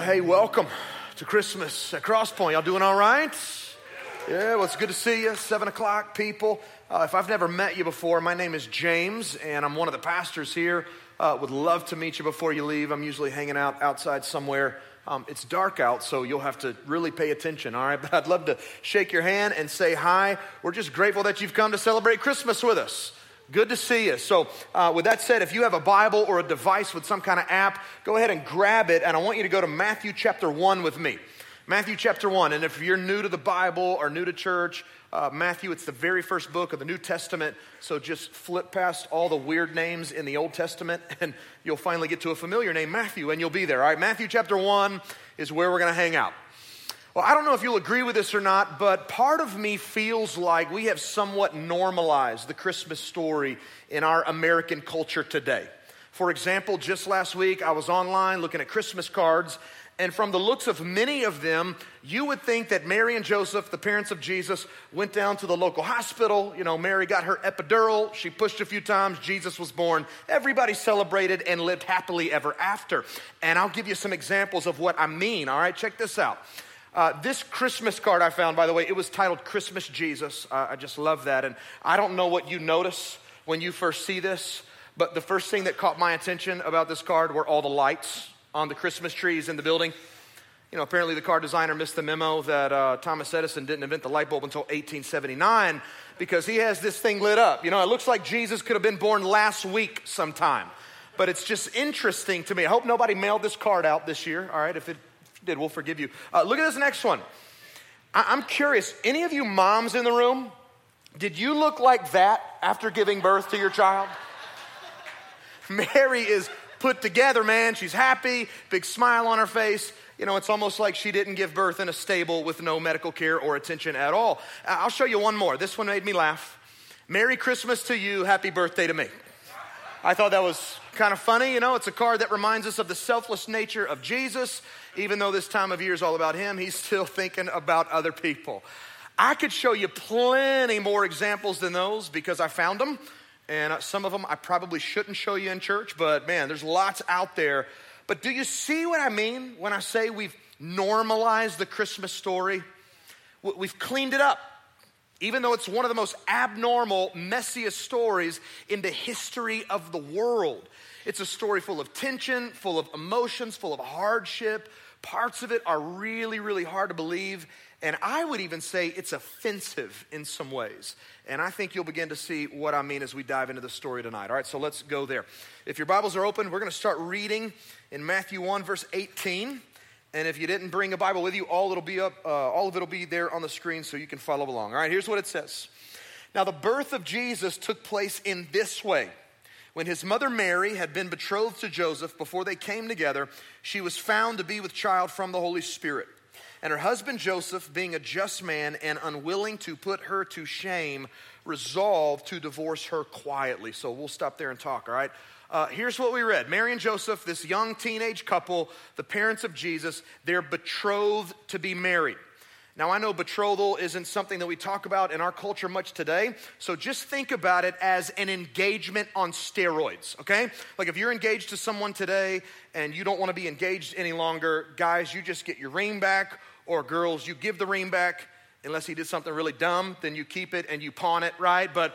Hey, welcome to Christmas at Crosspoint. Y'all doing all right? Yeah, well, it's good to see you. Seven o'clock, people. Uh, if I've never met you before, my name is James, and I'm one of the pastors here. Uh, would love to meet you before you leave. I'm usually hanging out outside somewhere. Um, it's dark out, so you'll have to really pay attention, all right? But I'd love to shake your hand and say hi. We're just grateful that you've come to celebrate Christmas with us. Good to see you. So, uh, with that said, if you have a Bible or a device with some kind of app, go ahead and grab it. And I want you to go to Matthew chapter 1 with me. Matthew chapter 1. And if you're new to the Bible or new to church, uh, Matthew, it's the very first book of the New Testament. So just flip past all the weird names in the Old Testament and you'll finally get to a familiar name, Matthew, and you'll be there. All right, Matthew chapter 1 is where we're going to hang out. Well, I don't know if you'll agree with this or not, but part of me feels like we have somewhat normalized the Christmas story in our American culture today. For example, just last week I was online looking at Christmas cards, and from the looks of many of them, you would think that Mary and Joseph, the parents of Jesus, went down to the local hospital. You know, Mary got her epidural, she pushed a few times, Jesus was born. Everybody celebrated and lived happily ever after. And I'll give you some examples of what I mean, all right? Check this out. Uh, this Christmas card I found, by the way, it was titled Christmas Jesus. Uh, I just love that. And I don't know what you notice when you first see this, but the first thing that caught my attention about this card were all the lights on the Christmas trees in the building. You know, apparently the card designer missed the memo that uh, Thomas Edison didn't invent the light bulb until 1879 because he has this thing lit up. You know, it looks like Jesus could have been born last week sometime. But it's just interesting to me. I hope nobody mailed this card out this year, all right? If it did, we'll forgive you. Uh, look at this next one. I- I'm curious, any of you moms in the room, did you look like that after giving birth to your child? Mary is put together, man. She's happy, big smile on her face. You know, it's almost like she didn't give birth in a stable with no medical care or attention at all. I'll show you one more. This one made me laugh. Merry Christmas to you, happy birthday to me. I thought that was kind of funny. You know, it's a card that reminds us of the selfless nature of Jesus. Even though this time of year is all about him, he's still thinking about other people. I could show you plenty more examples than those because I found them. And uh, some of them I probably shouldn't show you in church, but man, there's lots out there. But do you see what I mean when I say we've normalized the Christmas story? We've cleaned it up even though it's one of the most abnormal, messiest stories in the history of the world. It's a story full of tension, full of emotions, full of hardship. Parts of it are really, really hard to believe. And I would even say it's offensive in some ways. And I think you'll begin to see what I mean as we dive into the story tonight. All right, so let's go there. If your Bibles are open, we're going to start reading in Matthew 1, verse 18. And if you didn't bring a Bible with you, all it'll be up, uh, all of it'll be there on the screen so you can follow along. All right, here's what it says. Now, the birth of Jesus took place in this way. When his mother Mary had been betrothed to Joseph before they came together, she was found to be with child from the Holy Spirit. And her husband Joseph, being a just man and unwilling to put her to shame, resolved to divorce her quietly. So we'll stop there and talk, all right? Uh, here's what we read Mary and Joseph, this young teenage couple, the parents of Jesus, they're betrothed to be married. Now, I know betrothal isn't something that we talk about in our culture much today, so just think about it as an engagement on steroids, okay? Like if you're engaged to someone today and you don't want to be engaged any longer, guys, you just get your ring back, or girls, you give the ring back. Unless he did something really dumb, then you keep it and you pawn it, right? But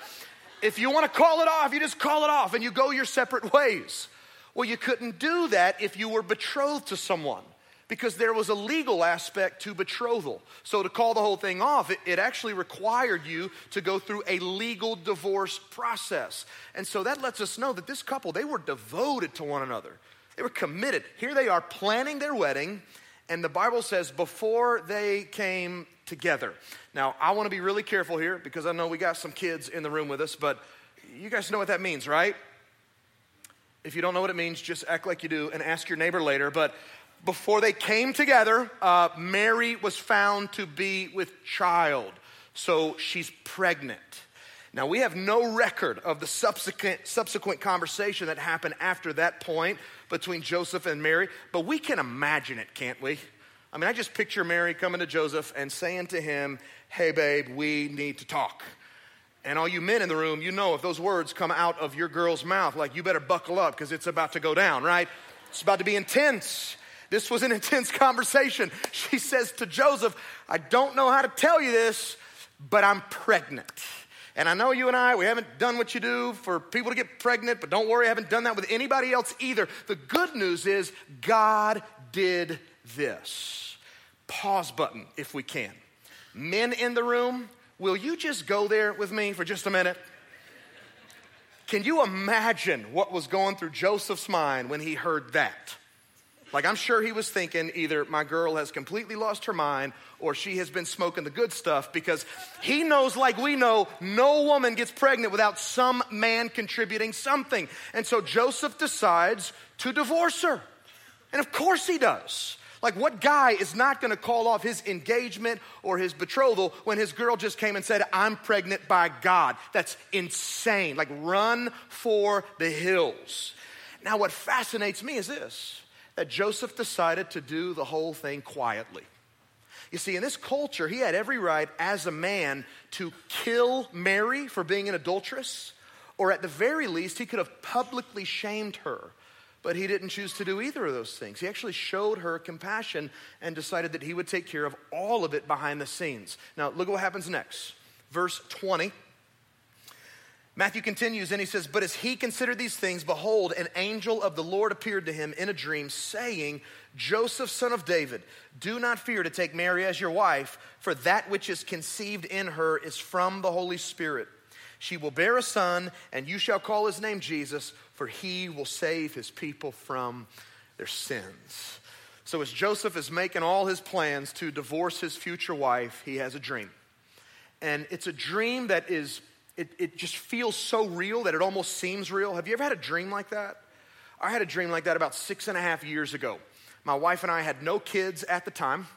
if you want to call it off, you just call it off and you go your separate ways. Well, you couldn't do that if you were betrothed to someone because there was a legal aspect to betrothal. So, to call the whole thing off, it, it, actually required you to go through a legal divorce process. And so that lets us know that this couple, they were devoted to one another. They were committed. Here they are planning their wedding, and the Bible says before they came together. Now, I want to be really careful here because I know we got some kids in the room with us, but you guys know what that means, right? If you don't know what it means, just act like you do and ask your neighbor later. But before they came together, uh, Mary was found to be with child. So she's pregnant. Now, we have no record of the subsequent, subsequent conversation that happened after that point between Joseph and Mary, but we can imagine it, can't we? I mean, I just picture Mary coming to Joseph and saying to him, Hey, babe, we need to talk. And all you men in the room, you know if those words come out of your girl's mouth, like you better buckle up because it's about to go down, right? It's about to be intense. This was an intense conversation. She says to Joseph, I don't know how to tell you this, but I'm pregnant. And I know you and I, we haven't done what you do for people to get pregnant, but don't worry, I haven't done that with anybody else either. The good news is God did this. Pause button if we can. Men in the room, will you just go there with me for just a minute? Can you imagine what was going through Joseph's mind when he heard that? Like, I'm sure he was thinking either my girl has completely lost her mind or she has been smoking the good stuff because he knows, like we know, no woman gets pregnant without some man contributing something. And so Joseph decides to divorce her. And of course he does. Like, what guy is not gonna call off his engagement or his betrothal when his girl just came and said, I'm pregnant by God? That's insane. Like, run for the hills. Now, what fascinates me is this that Joseph decided to do the whole thing quietly. You see, in this culture, he had every right as a man to kill Mary for being an adulteress, or at the very least, he could have publicly shamed her. But he didn't choose to do either of those things. He actually showed her compassion and decided that he would take care of all of it behind the scenes. Now, look at what happens next. Verse 20. Matthew continues and he says, But as he considered these things, behold, an angel of the Lord appeared to him in a dream, saying, Joseph, son of David, do not fear to take Mary as your wife, for that which is conceived in her is from the Holy Spirit. She will bear a son, and you shall call his name Jesus, for he will save his people from their sins. So, as Joseph is making all his plans to divorce his future wife, he has a dream. And it's a dream that is it, it just feels so real that it almost seems real. Have you ever had a dream like that? I had a dream like that about six and a half years ago. My wife and I had no kids at the time,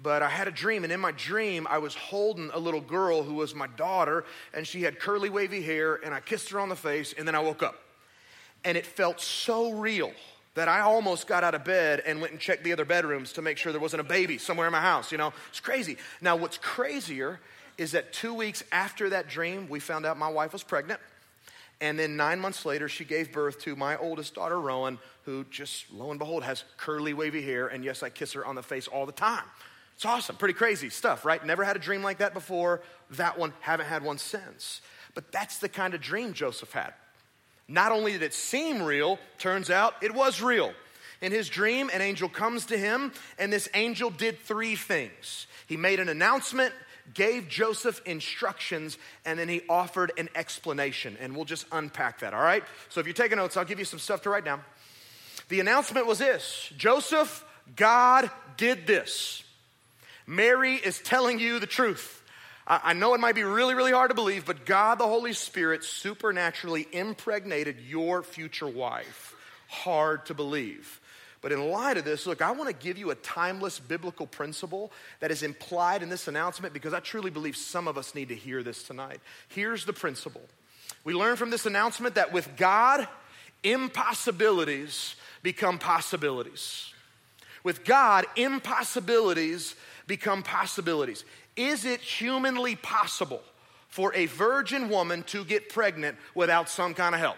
but I had a dream, and in my dream, I was holding a little girl who was my daughter, and she had curly, wavy hair, and I kissed her on the face, and then I woke up. And it felt so real that I almost got out of bed and went and checked the other bedrooms to make sure there wasn't a baby somewhere in my house. You know, it's crazy. Now, what's crazier is that two weeks after that dream, we found out my wife was pregnant. And then nine months later, she gave birth to my oldest daughter, Rowan, who just, lo and behold, has curly, wavy hair. And yes, I kiss her on the face all the time. It's awesome. Pretty crazy stuff, right? Never had a dream like that before. That one, haven't had one since. But that's the kind of dream Joseph had. Not only did it seem real, turns out it was real. In his dream, an angel comes to him, and this angel did three things. He made an announcement, gave Joseph instructions, and then he offered an explanation. And we'll just unpack that, all right? So if you're taking notes, I'll give you some stuff to write down. The announcement was this Joseph, God did this. Mary is telling you the truth. I know it might be really, really hard to believe, but God, the Holy Spirit, supernaturally impregnated your future wife. Hard to believe. But in light of this, look, I want to give you a timeless biblical principle that is implied in this announcement because I truly believe some of us need to hear this tonight. Here's the principle we learn from this announcement that with God, impossibilities become possibilities. With God, impossibilities become possibilities. Is it humanly possible for a virgin woman to get pregnant without some kind of help?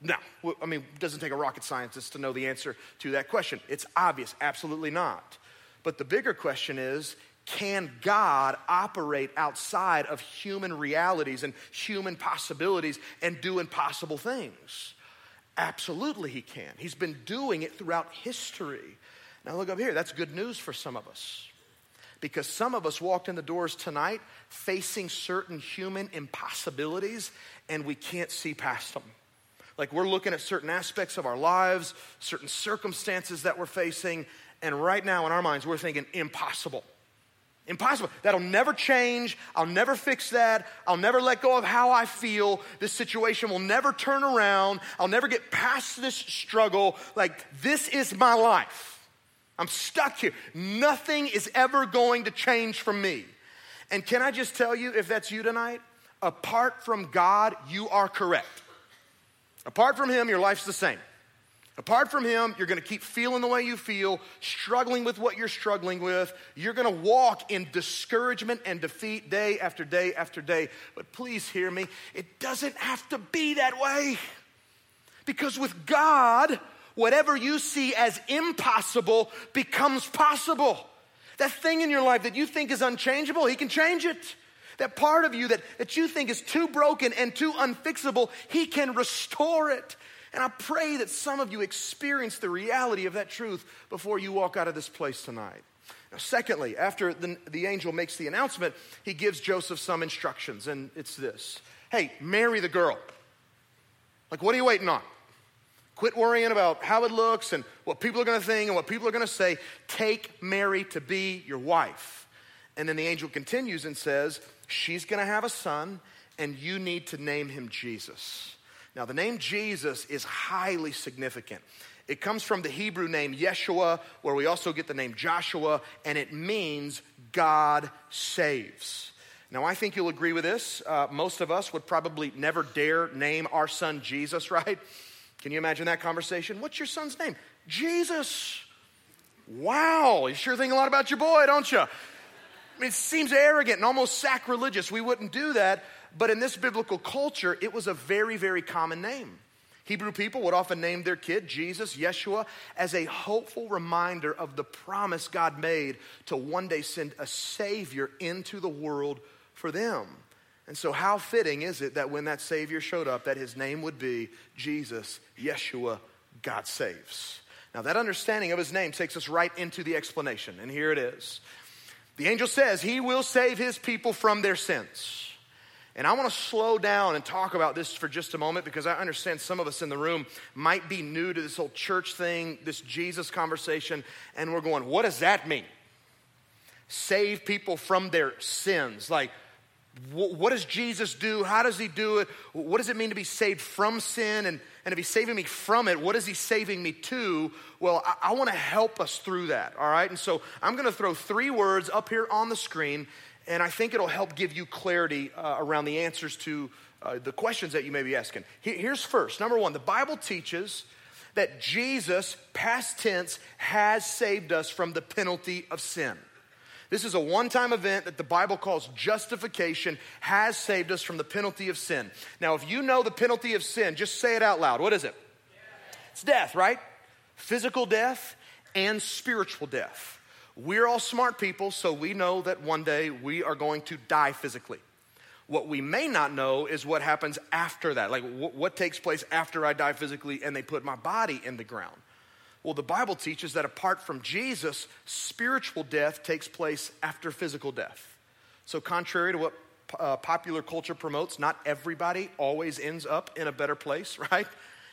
No, I mean, it doesn't take a rocket scientist to know the answer to that question. It's obvious, absolutely not. But the bigger question is can God operate outside of human realities and human possibilities and do impossible things? Absolutely, He can. He's been doing it throughout history. Now, look up here. That's good news for some of us. Because some of us walked in the doors tonight facing certain human impossibilities and we can't see past them. Like we're looking at certain aspects of our lives, certain circumstances that we're facing, and right now in our minds, we're thinking impossible. Impossible. That'll never change. I'll never fix that. I'll never let go of how I feel. This situation will never turn around. I'll never get past this struggle. Like, this is my life. I'm stuck here. Nothing is ever going to change for me. And can I just tell you, if that's you tonight, apart from God, you are correct. Apart from Him, your life's the same. Apart from Him, you're gonna keep feeling the way you feel, struggling with what you're struggling with. You're gonna walk in discouragement and defeat day after day after day. But please hear me, it doesn't have to be that way. Because with God, Whatever you see as impossible becomes possible. That thing in your life that you think is unchangeable, He can change it. That part of you that, that you think is too broken and too unfixable, He can restore it. And I pray that some of you experience the reality of that truth before you walk out of this place tonight. Now, secondly, after the, the angel makes the announcement, he gives Joseph some instructions, and it's this Hey, marry the girl. Like, what are you waiting on? Quit worrying about how it looks and what people are going to think and what people are going to say. Take Mary to be your wife. And then the angel continues and says, She's going to have a son, and you need to name him Jesus. Now, the name Jesus is highly significant. It comes from the Hebrew name Yeshua, where we also get the name Joshua, and it means God saves. Now, I think you'll agree with this. Uh, most of us would probably never dare name our son Jesus, right? Can you imagine that conversation? What's your son's name? Jesus. Wow, you sure think a lot about your boy, don't you? It seems arrogant and almost sacrilegious. We wouldn't do that. But in this biblical culture, it was a very, very common name. Hebrew people would often name their kid Jesus, Yeshua, as a hopeful reminder of the promise God made to one day send a Savior into the world for them. And so, how fitting is it that when that Savior showed up, that his name would be Jesus, Yeshua, God saves? Now, that understanding of his name takes us right into the explanation, and here it is. The angel says he will save his people from their sins. And I want to slow down and talk about this for just a moment because I understand some of us in the room might be new to this whole church thing, this Jesus conversation, and we're going, what does that mean? Save people from their sins. Like, what does Jesus do? How does he do it? What does it mean to be saved from sin? And, and if he's saving me from it, what is he saving me to? Well, I, I want to help us through that, all right? And so I'm going to throw three words up here on the screen, and I think it'll help give you clarity uh, around the answers to uh, the questions that you may be asking. Here's first number one the Bible teaches that Jesus, past tense, has saved us from the penalty of sin. This is a one time event that the Bible calls justification, has saved us from the penalty of sin. Now, if you know the penalty of sin, just say it out loud. What is it? It's death, right? Physical death and spiritual death. We're all smart people, so we know that one day we are going to die physically. What we may not know is what happens after that, like what takes place after I die physically and they put my body in the ground. Well, the Bible teaches that apart from Jesus, spiritual death takes place after physical death. So, contrary to what uh, popular culture promotes, not everybody always ends up in a better place, right?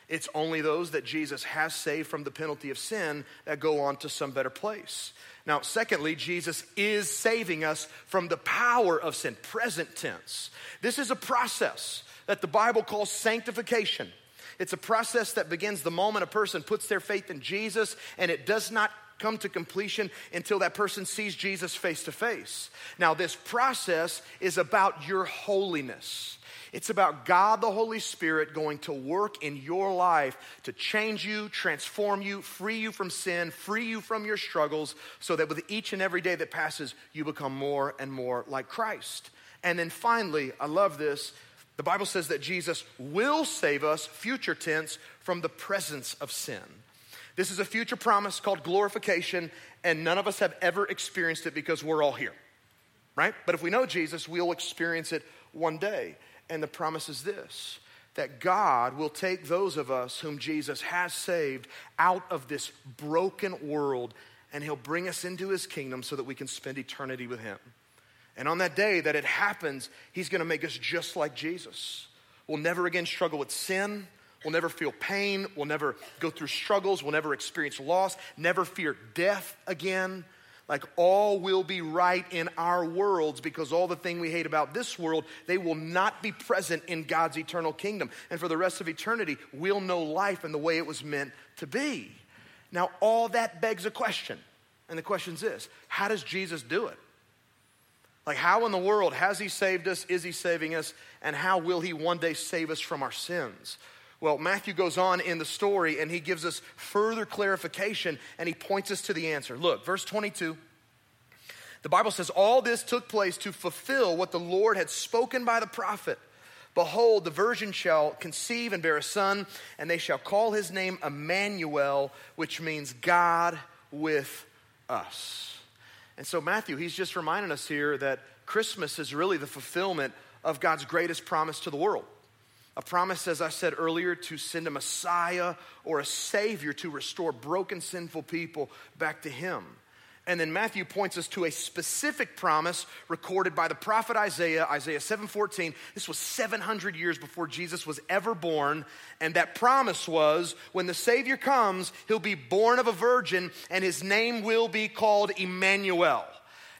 It's only those that Jesus has saved from the penalty of sin that go on to some better place. Now, secondly, Jesus is saving us from the power of sin, present tense. This is a process that the Bible calls sanctification. It's a process that begins the moment a person puts their faith in Jesus, and it does not come to completion until that person sees Jesus face to face. Now, this process is about your holiness. It's about God the Holy Spirit going to work in your life to change you, transform you, free you from sin, free you from your struggles, so that with each and every day that passes, you become more and more like Christ. And then finally, I love this. The Bible says that Jesus will save us, future tense, from the presence of sin. This is a future promise called glorification, and none of us have ever experienced it because we're all here, right? But if we know Jesus, we'll experience it one day. And the promise is this that God will take those of us whom Jesus has saved out of this broken world and he'll bring us into his kingdom so that we can spend eternity with him. And on that day that it happens, he's going to make us just like Jesus. We'll never again struggle with sin. We'll never feel pain. We'll never go through struggles. We'll never experience loss. Never fear death again. Like all will be right in our worlds because all the thing we hate about this world, they will not be present in God's eternal kingdom. And for the rest of eternity, we'll know life in the way it was meant to be. Now, all that begs a question. And the question is this How does Jesus do it? Like, how in the world has he saved us? Is he saving us? And how will he one day save us from our sins? Well, Matthew goes on in the story and he gives us further clarification and he points us to the answer. Look, verse 22. The Bible says, All this took place to fulfill what the Lord had spoken by the prophet. Behold, the virgin shall conceive and bear a son, and they shall call his name Emmanuel, which means God with us. And so, Matthew, he's just reminding us here that Christmas is really the fulfillment of God's greatest promise to the world. A promise, as I said earlier, to send a Messiah or a Savior to restore broken, sinful people back to Him. And then Matthew points us to a specific promise recorded by the prophet Isaiah, Isaiah 7:14. This was 700 years before Jesus was ever born, and that promise was when the savior comes, he'll be born of a virgin and his name will be called Emmanuel.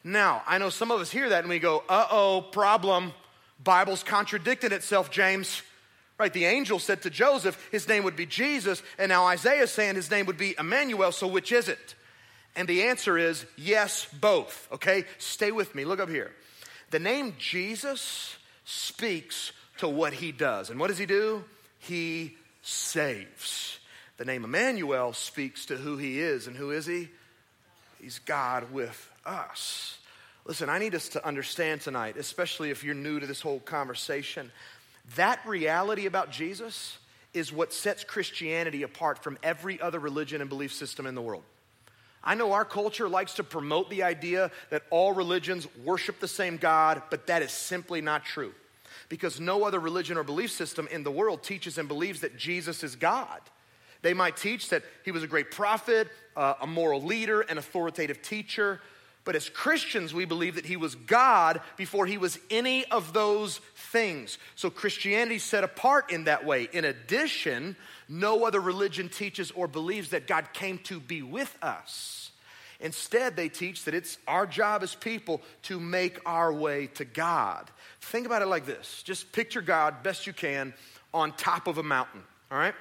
Now, I know some of us hear that and we go, "Uh-oh, problem. Bible's contradicting itself, James." Right, the angel said to Joseph his name would be Jesus, and now Isaiah is saying his name would be Emmanuel, so which is it? And the answer is yes, both. Okay? Stay with me. Look up here. The name Jesus speaks to what he does. And what does he do? He saves. The name Emmanuel speaks to who he is. And who is he? He's God with us. Listen, I need us to understand tonight, especially if you're new to this whole conversation, that reality about Jesus is what sets Christianity apart from every other religion and belief system in the world. I know our culture likes to promote the idea that all religions worship the same God, but that is simply not true. Because no other religion or belief system in the world teaches and believes that Jesus is God. They might teach that he was a great prophet, uh, a moral leader, an authoritative teacher. But as Christians, we believe that he was God before he was any of those things. So Christianity set apart in that way. In addition, no other religion teaches or believes that God came to be with us. Instead, they teach that it's our job as people to make our way to God. Think about it like this just picture God best you can on top of a mountain, all right?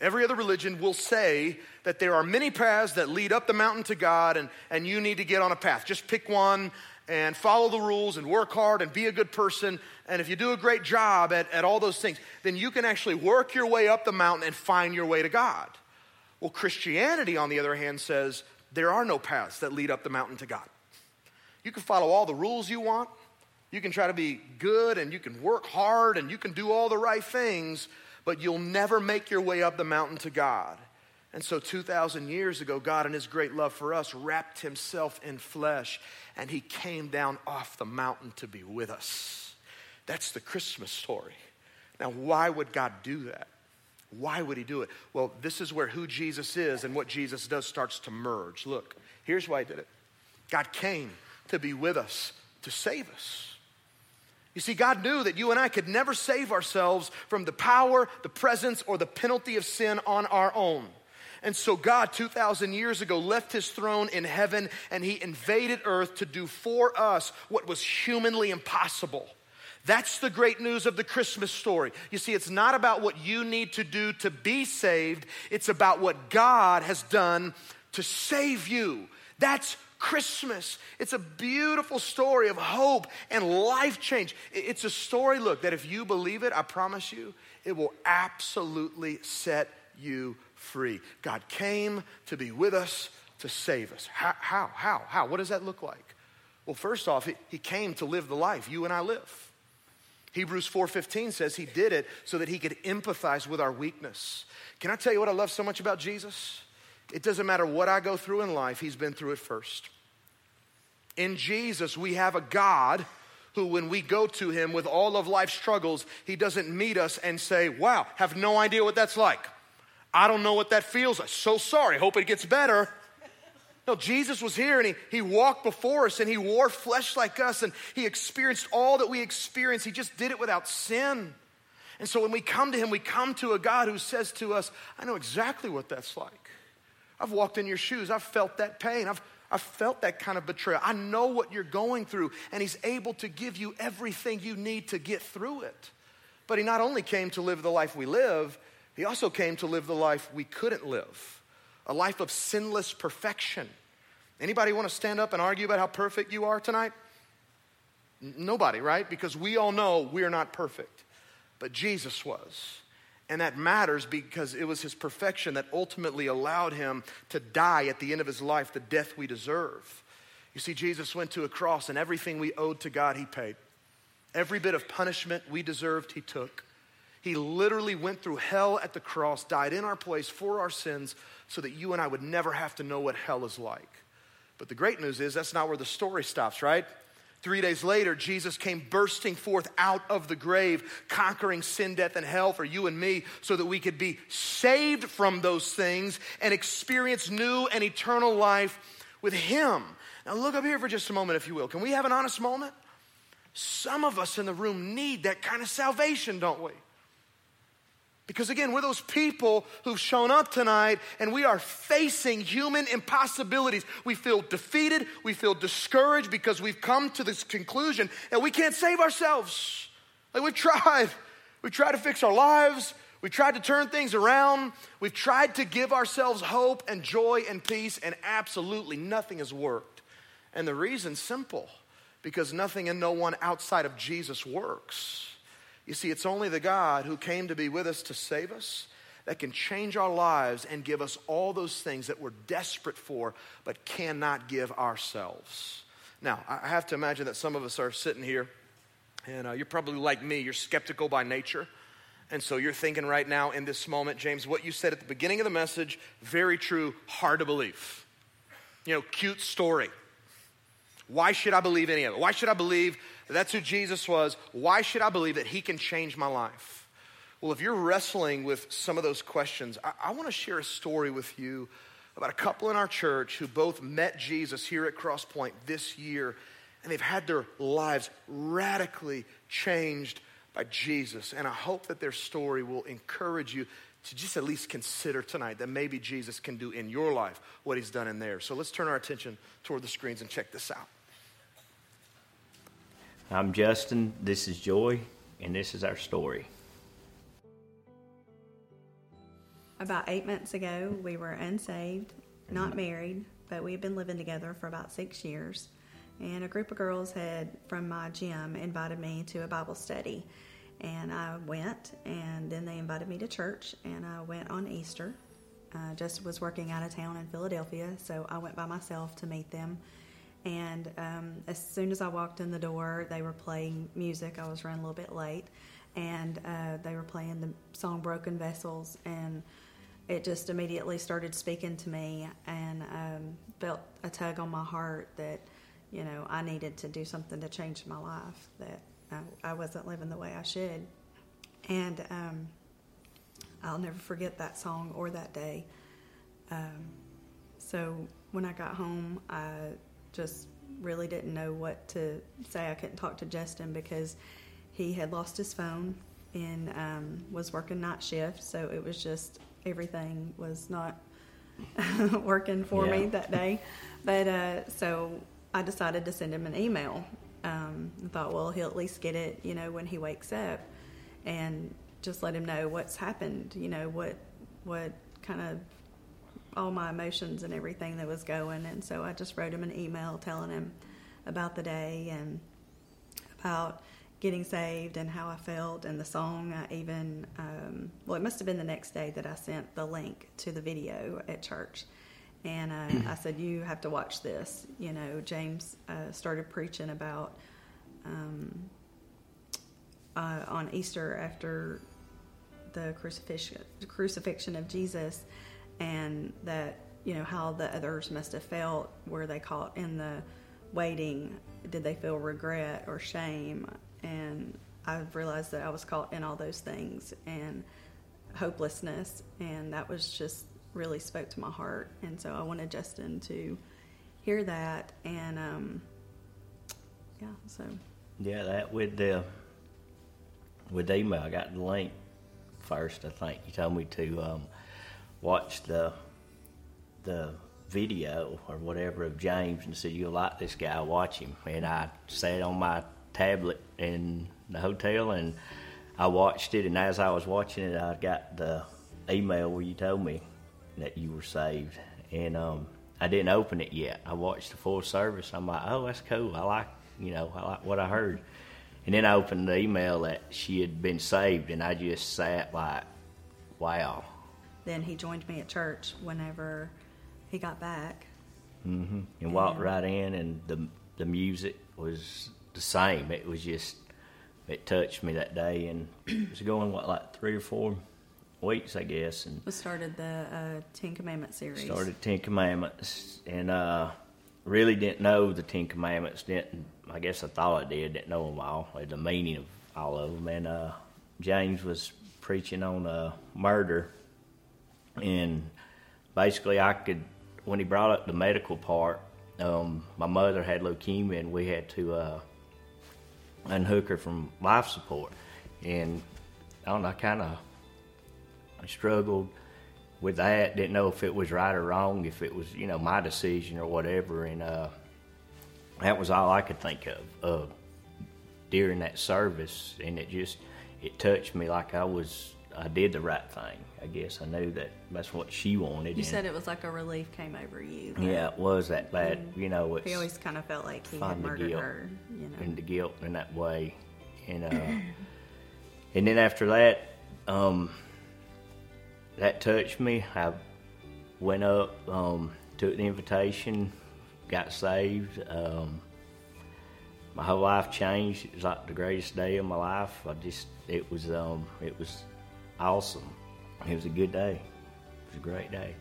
Every other religion will say that there are many paths that lead up the mountain to God, and, and you need to get on a path. Just pick one and follow the rules and work hard and be a good person. And if you do a great job at, at all those things, then you can actually work your way up the mountain and find your way to God. Well, Christianity, on the other hand, says there are no paths that lead up the mountain to God. You can follow all the rules you want, you can try to be good, and you can work hard, and you can do all the right things, but you'll never make your way up the mountain to God. And so, 2,000 years ago, God, in His great love for us, wrapped Himself in flesh and He came down off the mountain to be with us. That's the Christmas story. Now, why would God do that? Why would He do it? Well, this is where who Jesus is and what Jesus does starts to merge. Look, here's why He did it God came to be with us, to save us. You see, God knew that you and I could never save ourselves from the power, the presence, or the penalty of sin on our own. And so God, 2,000 years ago, left his throne in heaven and he invaded earth to do for us what was humanly impossible. That's the great news of the Christmas story. You see, it's not about what you need to do to be saved, it's about what God has done to save you. That's Christmas. It's a beautiful story of hope and life change. It's a story, look, that if you believe it, I promise you, it will absolutely set you free. God came to be with us to save us. How? How? How? How? What does that look like? Well, first off, he, he came to live the life you and I live. Hebrews 4:15 says he did it so that he could empathize with our weakness. Can I tell you what I love so much about Jesus? It doesn't matter what I go through in life, he's been through it first. In Jesus, we have a God who, when we go to him with all of life's struggles, he doesn't meet us and say, Wow, have no idea what that's like. I don't know what that feels like. So sorry. Hope it gets better. No, Jesus was here and he, he walked before us and he wore flesh like us and he experienced all that we experience. He just did it without sin. And so when we come to him, we come to a God who says to us, I know exactly what that's like. I've walked in your shoes, I've felt that pain, I've, I've felt that kind of betrayal. I know what you're going through, and he's able to give you everything you need to get through it. But he not only came to live the life we live, he also came to live the life we couldn't live, a life of sinless perfection. Anybody want to stand up and argue about how perfect you are tonight? Nobody, right? Because we all know we're not perfect. But Jesus was. And that matters because it was his perfection that ultimately allowed him to die at the end of his life, the death we deserve. You see, Jesus went to a cross and everything we owed to God, he paid. Every bit of punishment we deserved, he took. He literally went through hell at the cross, died in our place for our sins, so that you and I would never have to know what hell is like. But the great news is that's not where the story stops, right? Three days later, Jesus came bursting forth out of the grave, conquering sin, death, and hell for you and me so that we could be saved from those things and experience new and eternal life with Him. Now, look up here for just a moment, if you will. Can we have an honest moment? Some of us in the room need that kind of salvation, don't we? Because again, we're those people who've shown up tonight and we are facing human impossibilities. We feel defeated, we feel discouraged because we've come to this conclusion that we can't save ourselves. Like we've tried. We've tried to fix our lives, we've tried to turn things around, we've tried to give ourselves hope and joy and peace, and absolutely nothing has worked. And the reason's simple because nothing and no one outside of Jesus works. You see, it's only the God who came to be with us to save us that can change our lives and give us all those things that we're desperate for but cannot give ourselves. Now, I have to imagine that some of us are sitting here and uh, you're probably like me, you're skeptical by nature. And so you're thinking right now in this moment, James, what you said at the beginning of the message, very true, hard to believe. You know, cute story. Why should I believe any of it? Why should I believe that's who Jesus was. Why should I believe that he can change my life? Well, if you're wrestling with some of those questions, I, I want to share a story with you about a couple in our church who both met Jesus here at Crosspoint this year, and they've had their lives radically changed by Jesus. And I hope that their story will encourage you to just at least consider tonight that maybe Jesus can do in your life what he's done in theirs. So let's turn our attention toward the screens and check this out. I'm Justin, this is Joy, and this is our story. About eight months ago, we were unsaved, not mm-hmm. married, but we had been living together for about six years. And a group of girls had, from my gym, invited me to a Bible study. And I went, and then they invited me to church, and I went on Easter. Uh, Justin was working out of town in Philadelphia, so I went by myself to meet them and um, as soon as I walked in the door, they were playing music. I was running a little bit late, and uh, they were playing the song "Broken Vessels," and it just immediately started speaking to me, and um, felt a tug on my heart that you know I needed to do something to change my life. That I, I wasn't living the way I should, and um, I'll never forget that song or that day. Um, so when I got home, I just really didn't know what to say. I couldn't talk to Justin because he had lost his phone and um, was working night shift, so it was just everything was not working for yeah. me that day. But uh, so I decided to send him an email. Um, I thought, well, he'll at least get it, you know, when he wakes up, and just let him know what's happened. You know what what kind of all my emotions and everything that was going. And so I just wrote him an email telling him about the day and about getting saved and how I felt and the song. I even, um, well, it must have been the next day that I sent the link to the video at church. And uh, I said, You have to watch this. You know, James uh, started preaching about um, uh, on Easter after the crucifixion, the crucifixion of Jesus and that you know how the others must have felt were they caught in the waiting? Did they feel regret or shame? And i've realized that i was caught in all those things and hopelessness and that was just really spoke to my heart. And so i wanted justin to hear that and um, yeah so. Yeah that with the with the email i got the link first i think. You told me to um, watched the the video or whatever of James and said, You'll like this guy, watch him. And I sat on my tablet in the hotel and I watched it. And as I was watching it, I got the email where you told me that you were saved. And um, I didn't open it yet. I watched the full service. I'm like, Oh, that's cool. I like, you know, I like what I heard. And then I opened the email that she had been saved, and I just sat like, wow then he joined me at church whenever he got back. Mm-hmm. And, and walked right in, and the the music was the same. It was just it touched me that day, and it was going what like three or four weeks, I guess, and We started the uh, Ten Commandments series. started Ten Commandments, and uh, really didn't know the Ten Commandments. Didn't I guess I thought I did. Didn't know them all, or the meaning of all of them. And uh, James was preaching on uh, murder, and basically I could when he brought up the medical part. Um, my mother had leukemia, and we had to uh, unhook her from life support, and I don't know, I kind of struggled with that. Didn't know if it was right or wrong, if it was you know my decision or whatever, and uh, that was all I could think of uh, during that service, and it just it touched me like I was I did the right thing. I guess I knew that that's what she wanted. You said it was like a relief came over you. yeah, it was that bad. You know, it's He always kind of felt like he had murdered guilt her. You know. and the guilt in that way, and uh, and then after that, um, that touched me. I went up, um, took the invitation, got saved. Um, my whole life changed. It was like the greatest day of my life. I just, it was, um, it was awesome. It was a good day. It was a great day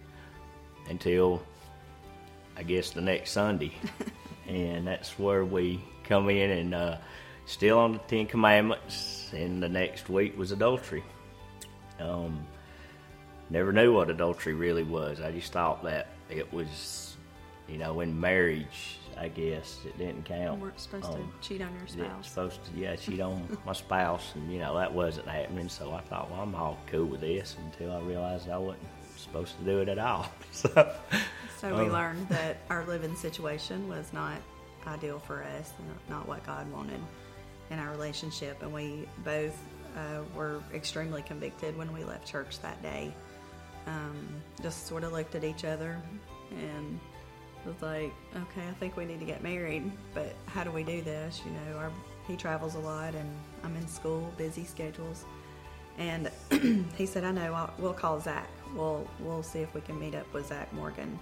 until I guess the next Sunday, and that's where we come in and uh, still on the Ten Commandments. And the next week was adultery. Um, never knew what adultery really was. I just thought that it was, you know, in marriage. I guess it didn't You count. weren't supposed Um, to cheat on your spouse. supposed to, yeah, cheat on my spouse, and you know that wasn't happening. So I thought, well, I'm all cool with this until I realized I wasn't supposed to do it at all. So, So we Um, learned that our living situation was not ideal for us, and not what God wanted in our relationship. And we both uh, were extremely convicted when we left church that day. Um, just sort of looked at each other and was like, "Okay, I think we need to get married, but how do we do this?" You know, our, he travels a lot, and I'm in school, busy schedules. And he said, "I know. I'll, we'll call Zach. We'll we'll see if we can meet up with Zach Morgan."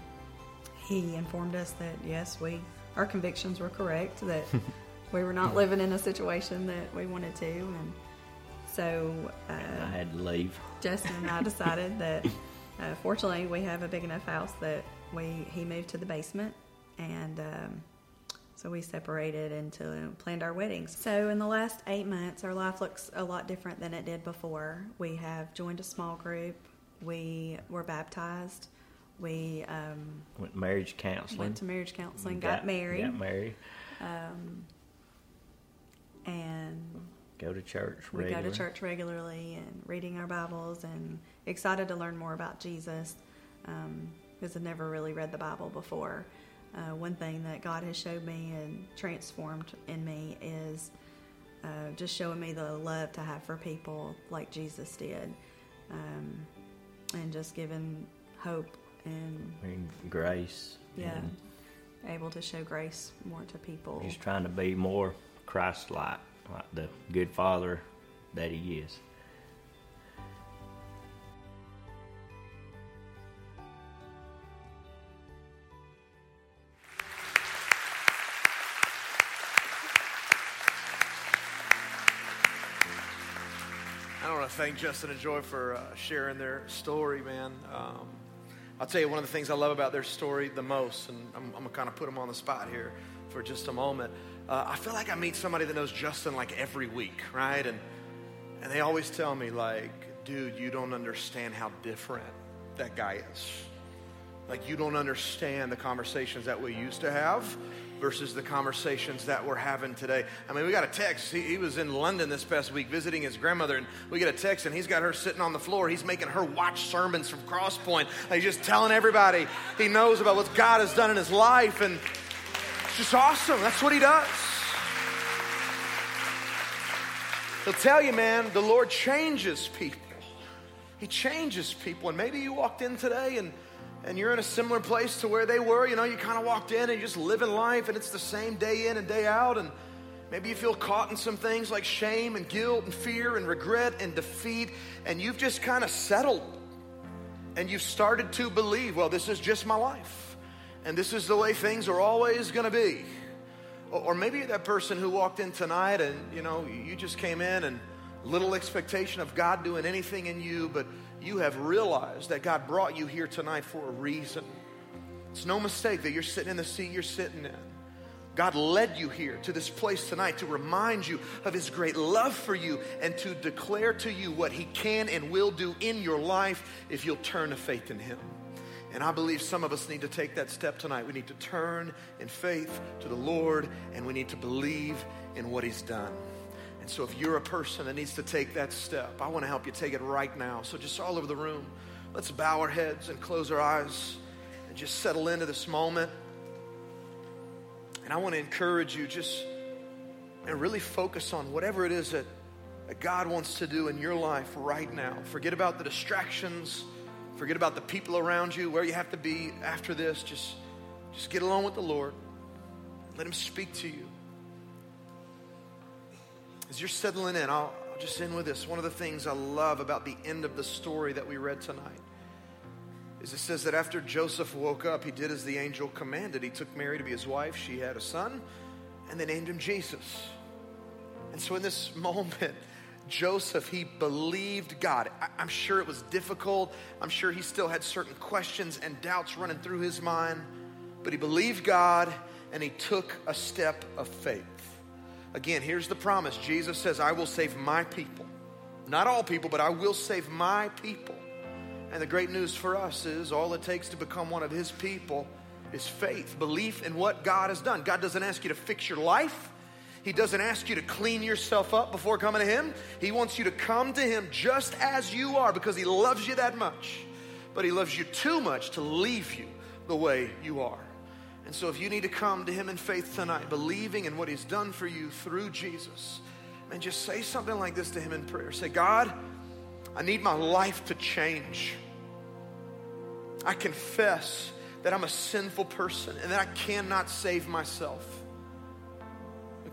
He informed us that yes, we our convictions were correct. That we were not living in a situation that we wanted to, and so I uh, had to leave. Justin and I decided that uh, fortunately we have a big enough house that we he moved to the basement and um, so we separated and planned our weddings. So in the last eight months, our life looks a lot different than it did before. We have joined a small group. We were baptized. We um, Went to marriage counseling. went to marriage counseling, got, married, Got married. and Go to church. we go to church regularly and reading our Bibles and excited to learn more about Jesus because I've never really read the Bible before. Uh, one thing that God has showed me and transformed in me is uh, just showing me the love to have for people like Jesus did, um, and just giving hope and And grace. yeah, and able to show grace more to people. Just trying to be more Christ-like, like the good Father that He is. I want to thank Justin and Joy for uh, sharing their story, man. Um, I'll tell you one of the things I love about their story the most, and I'm, I'm gonna kind of put them on the spot here for just a moment. Uh, I feel like I meet somebody that knows Justin like every week, right? And and they always tell me like, dude, you don't understand how different that guy is. Like you don't understand the conversations that we used to have versus the conversations that we're having today. I mean, we got a text. He, he was in London this past week visiting his grandmother, and we get a text, and he's got her sitting on the floor. He's making her watch sermons from Crosspoint. He's just telling everybody he knows about what God has done in his life, and it's just awesome. That's what he does. He'll tell you, man, the Lord changes people. He changes people. And maybe you walked in today and, and you're in a similar place to where they were. You know, you kind of walked in and you're just living life and it's the same day in and day out. And maybe you feel caught in some things like shame and guilt and fear and regret and defeat. And you've just kind of settled and you've started to believe, well, this is just my life. And this is the way things are always going to be. Or maybe that person who walked in tonight and, you know, you just came in and little expectation of God doing anything in you, but you have realized that God brought you here tonight for a reason. It's no mistake that you're sitting in the seat you're sitting in. God led you here to this place tonight to remind you of His great love for you and to declare to you what He can and will do in your life if you'll turn to faith in Him. And I believe some of us need to take that step tonight. We need to turn in faith to the Lord and we need to believe in what He's done. And so, if you're a person that needs to take that step, I want to help you take it right now. So, just all over the room, let's bow our heads and close our eyes and just settle into this moment. And I want to encourage you just and really focus on whatever it is that, that God wants to do in your life right now. Forget about the distractions Forget about the people around you, where you have to be after this. Just, just get along with the Lord. Let Him speak to you. As you're settling in, I'll, I'll just end with this. One of the things I love about the end of the story that we read tonight is it says that after Joseph woke up, he did as the angel commanded. He took Mary to be his wife. She had a son, and they named him Jesus. And so in this moment, Joseph, he believed God. I'm sure it was difficult. I'm sure he still had certain questions and doubts running through his mind, but he believed God and he took a step of faith. Again, here's the promise Jesus says, I will save my people. Not all people, but I will save my people. And the great news for us is all it takes to become one of his people is faith, belief in what God has done. God doesn't ask you to fix your life. He doesn't ask you to clean yourself up before coming to Him. He wants you to come to Him just as you are because He loves you that much. But He loves you too much to leave you the way you are. And so, if you need to come to Him in faith tonight, believing in what He's done for you through Jesus, and just say something like this to Him in prayer Say, God, I need my life to change. I confess that I'm a sinful person and that I cannot save myself.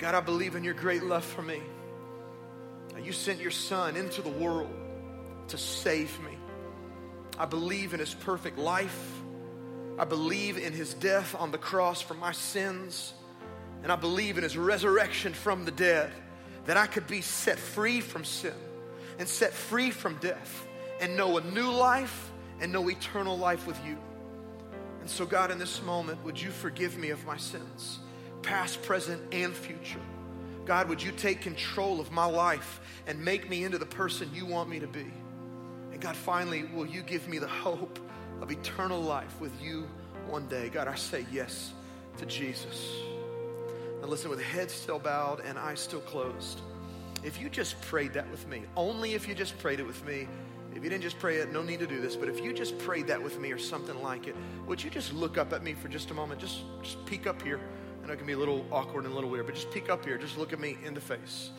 God, I believe in your great love for me. You sent your son into the world to save me. I believe in his perfect life. I believe in his death on the cross for my sins. And I believe in his resurrection from the dead that I could be set free from sin and set free from death and know a new life and know eternal life with you. And so, God, in this moment, would you forgive me of my sins? Past, present, and future. God, would you take control of my life and make me into the person you want me to be? And God, finally, will you give me the hope of eternal life with you one day? God, I say yes to Jesus. Now, listen, with head still bowed and eyes still closed, if you just prayed that with me, only if you just prayed it with me, if you didn't just pray it, no need to do this, but if you just prayed that with me or something like it, would you just look up at me for just a moment? Just, just peek up here. I know it can be a little awkward and a little weird, but just peek up here. Just look at me in the face.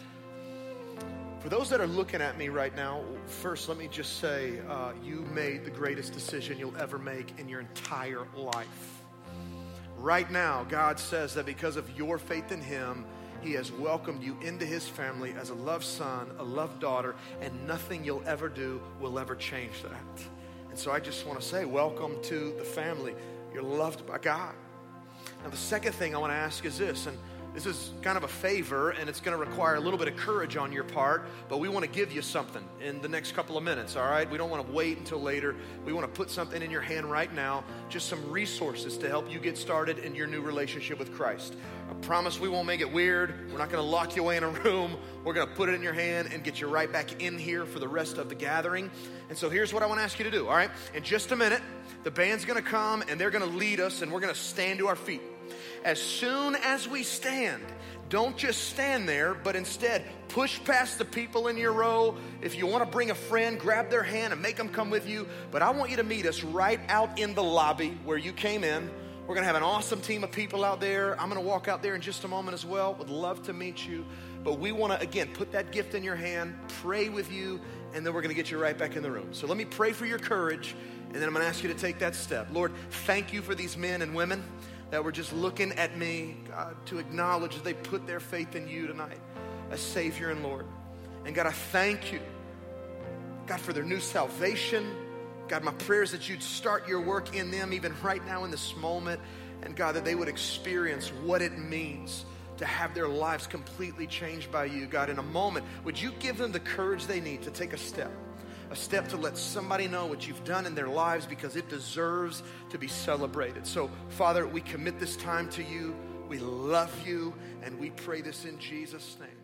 For those that are looking at me right now, first let me just say uh, you made the greatest decision you'll ever make in your entire life. Right now, God says that because of your faith in Him, He has welcomed you into His family as a loved son, a loved daughter, and nothing you'll ever do will ever change that. And so I just want to say, welcome to the family. You're loved by God. Now, the second thing I want to ask is this, and this is kind of a favor, and it's going to require a little bit of courage on your part, but we want to give you something in the next couple of minutes, all right? We don't want to wait until later. We want to put something in your hand right now, just some resources to help you get started in your new relationship with Christ. I promise we won't make it weird. We're not going to lock you away in a room. We're going to put it in your hand and get you right back in here for the rest of the gathering. And so here's what I want to ask you to do, all right? In just a minute, the band's going to come and they're going to lead us, and we're going to stand to our feet. As soon as we stand, don't just stand there, but instead push past the people in your row. If you want to bring a friend, grab their hand and make them come with you. But I want you to meet us right out in the lobby where you came in. We're going to have an awesome team of people out there. I'm going to walk out there in just a moment as well. Would love to meet you. But we want to, again, put that gift in your hand, pray with you, and then we're going to get you right back in the room. So let me pray for your courage, and then I'm going to ask you to take that step. Lord, thank you for these men and women that were just looking at me, God, to acknowledge that they put their faith in you tonight as Savior and Lord. And God, I thank you, God, for their new salvation. God, my prayer is that you'd start your work in them even right now in this moment. And God, that they would experience what it means to have their lives completely changed by you, God, in a moment, would you give them the courage they need to take a step? A step to let somebody know what you've done in their lives because it deserves to be celebrated. So, Father, we commit this time to you. We love you, and we pray this in Jesus' name.